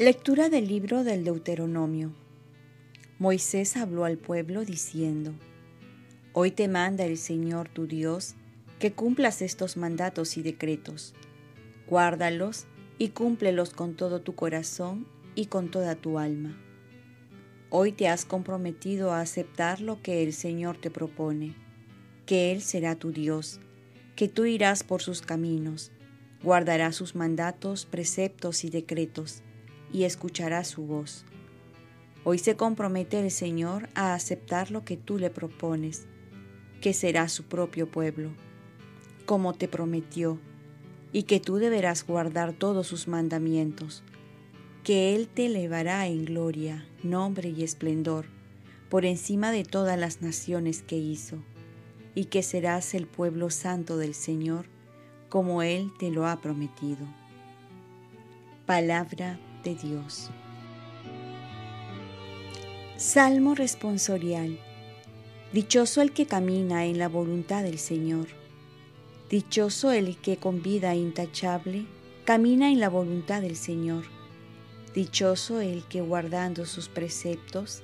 Lectura del libro del Deuteronomio. Moisés habló al pueblo diciendo, Hoy te manda el Señor tu Dios que cumplas estos mandatos y decretos. Guárdalos y cúmplelos con todo tu corazón y con toda tu alma. Hoy te has comprometido a aceptar lo que el Señor te propone, que Él será tu Dios, que tú irás por sus caminos, guardarás sus mandatos, preceptos y decretos y escuchará su voz. Hoy se compromete el Señor a aceptar lo que tú le propones, que será su propio pueblo, como te prometió, y que tú deberás guardar todos sus mandamientos, que Él te elevará en gloria, nombre y esplendor, por encima de todas las naciones que hizo, y que serás el pueblo santo del Señor, como Él te lo ha prometido. Palabra Dios. Salmo responsorial. Dichoso el que camina en la voluntad del Señor. Dichoso el que con vida intachable camina en la voluntad del Señor. Dichoso el que guardando sus preceptos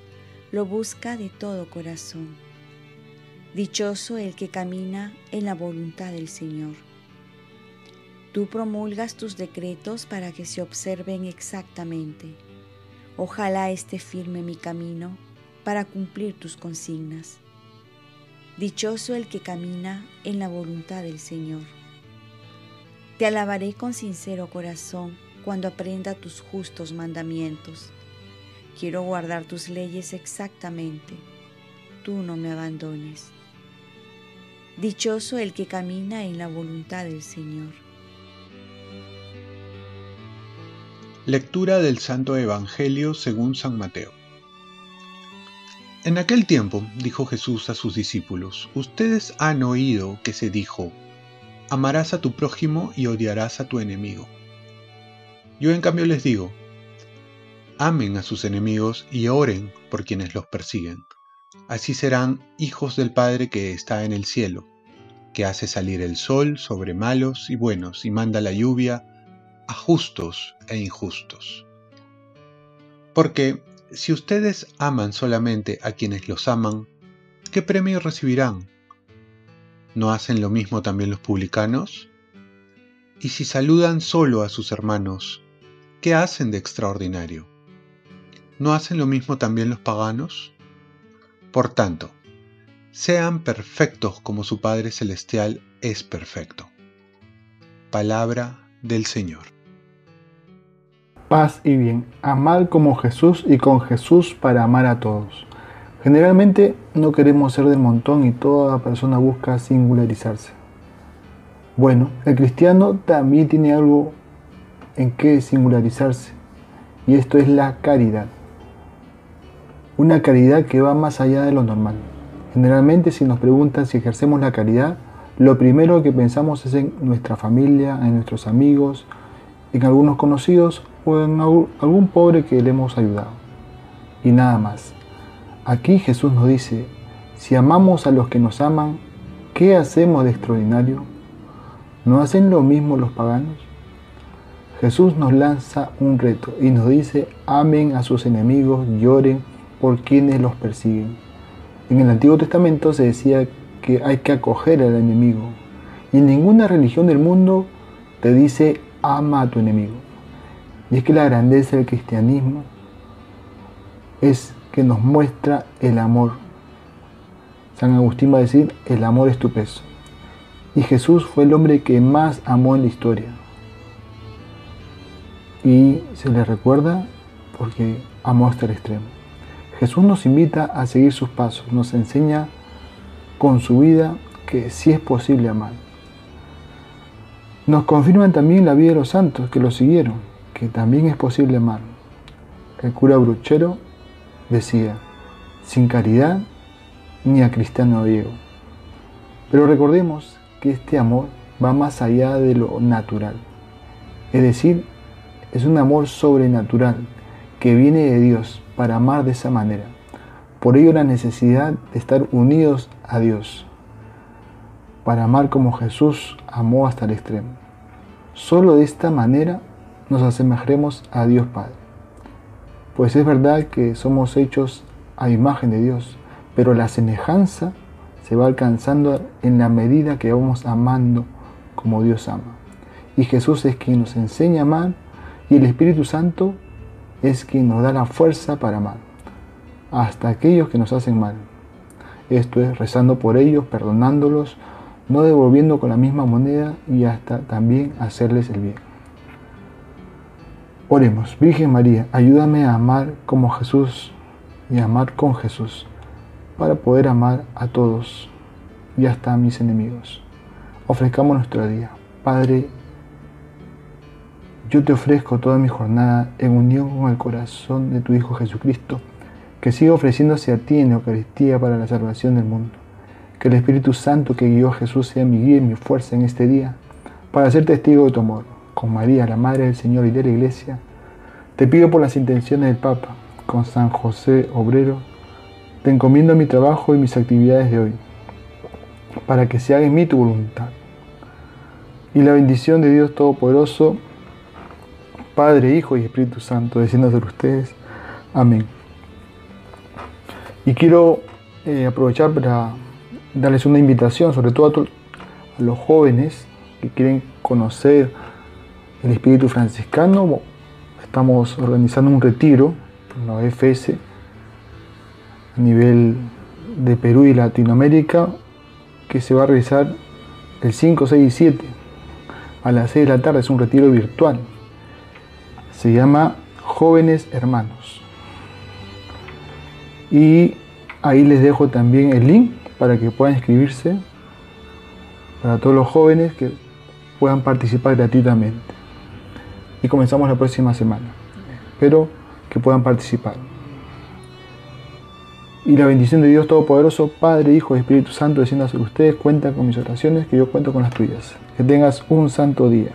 lo busca de todo corazón. Dichoso el que camina en la voluntad del Señor. Tú promulgas tus decretos para que se observen exactamente. Ojalá esté firme mi camino para cumplir tus consignas. Dichoso el que camina en la voluntad del Señor. Te alabaré con sincero corazón cuando aprenda tus justos mandamientos. Quiero guardar tus leyes exactamente. Tú no me abandones. Dichoso el que camina en la voluntad del Señor. Lectura del Santo Evangelio según San Mateo. En aquel tiempo dijo Jesús a sus discípulos, ustedes han oído que se dijo, amarás a tu prójimo y odiarás a tu enemigo. Yo en cambio les digo, amen a sus enemigos y oren por quienes los persiguen. Así serán hijos del Padre que está en el cielo, que hace salir el sol sobre malos y buenos y manda la lluvia a justos e injustos. Porque si ustedes aman solamente a quienes los aman, ¿qué premio recibirán? ¿No hacen lo mismo también los publicanos? Y si saludan solo a sus hermanos, ¿qué hacen de extraordinario? ¿No hacen lo mismo también los paganos? Por tanto, sean perfectos como su Padre Celestial es perfecto. Palabra del Señor paz y bien, amar como Jesús y con Jesús para amar a todos. Generalmente no queremos ser del montón y toda persona busca singularizarse. Bueno, el cristiano también tiene algo en que singularizarse y esto es la caridad. Una caridad que va más allá de lo normal. Generalmente si nos preguntan si ejercemos la caridad, lo primero que pensamos es en nuestra familia, en nuestros amigos, en algunos conocidos o en algún pobre que le hemos ayudado. Y nada más. Aquí Jesús nos dice, si amamos a los que nos aman, ¿qué hacemos de extraordinario? ¿No hacen lo mismo los paganos? Jesús nos lanza un reto y nos dice, amen a sus enemigos, lloren por quienes los persiguen. En el Antiguo Testamento se decía que hay que acoger al enemigo. Y en ninguna religión del mundo te dice, ama a tu enemigo. Y es que la grandeza del cristianismo es que nos muestra el amor. San Agustín va a decir, el amor es tu peso. Y Jesús fue el hombre que más amó en la historia. Y se le recuerda porque amó hasta el extremo. Jesús nos invita a seguir sus pasos, nos enseña con su vida que sí es posible amar. Nos confirman también la vida de los santos que lo siguieron que también es posible amar. El cura Bruchero decía, sin caridad ni a cristiano griego. Pero recordemos que este amor va más allá de lo natural. Es decir, es un amor sobrenatural que viene de Dios para amar de esa manera. Por ello la necesidad de estar unidos a Dios, para amar como Jesús amó hasta el extremo. Solo de esta manera nos asemejaremos a Dios Padre. Pues es verdad que somos hechos a imagen de Dios, pero la semejanza se va alcanzando en la medida que vamos amando como Dios ama. Y Jesús es quien nos enseña a amar y el Espíritu Santo es quien nos da la fuerza para amar, hasta aquellos que nos hacen mal. Esto es rezando por ellos, perdonándolos, no devolviendo con la misma moneda y hasta también hacerles el bien. Oremos, Virgen María, ayúdame a amar como Jesús y a amar con Jesús, para poder amar a todos y hasta a mis enemigos. Ofrezcamos nuestro día. Padre, yo te ofrezco toda mi jornada en unión con el corazón de tu Hijo Jesucristo, que siga ofreciéndose a ti en la Eucaristía para la salvación del mundo. Que el Espíritu Santo que guió a Jesús sea mi guía y mi fuerza en este día, para ser testigo de tu amor. Con María, la Madre del Señor y de la Iglesia, te pido por las intenciones del Papa, con San José Obrero, te encomiendo mi trabajo y mis actividades de hoy, para que se haga en mí tu voluntad. Y la bendición de Dios Todopoderoso, Padre, Hijo y Espíritu Santo, descienda sobre ustedes. Amén. Y quiero eh, aprovechar para darles una invitación, sobre todo a, los jóvenes que quieren conocer el espíritu franciscano. Estamos organizando un retiro en la OFS a nivel de Perú y Latinoamérica que se va a realizar el 5, 6 y 7 a las 6 de la tarde. Es un retiro virtual. Se llama Jóvenes Hermanos. Y ahí les dejo también el link para que puedan inscribirse para todos los jóvenes que puedan participar gratuitamente. Y comenzamos la próxima semana. Espero que puedan participar. Y la bendición de Dios Todopoderoso, Padre, Hijo y Espíritu Santo, descienda sobre ustedes. Cuenta con mis oraciones, que yo cuento con las tuyas. Que tengas un santo día.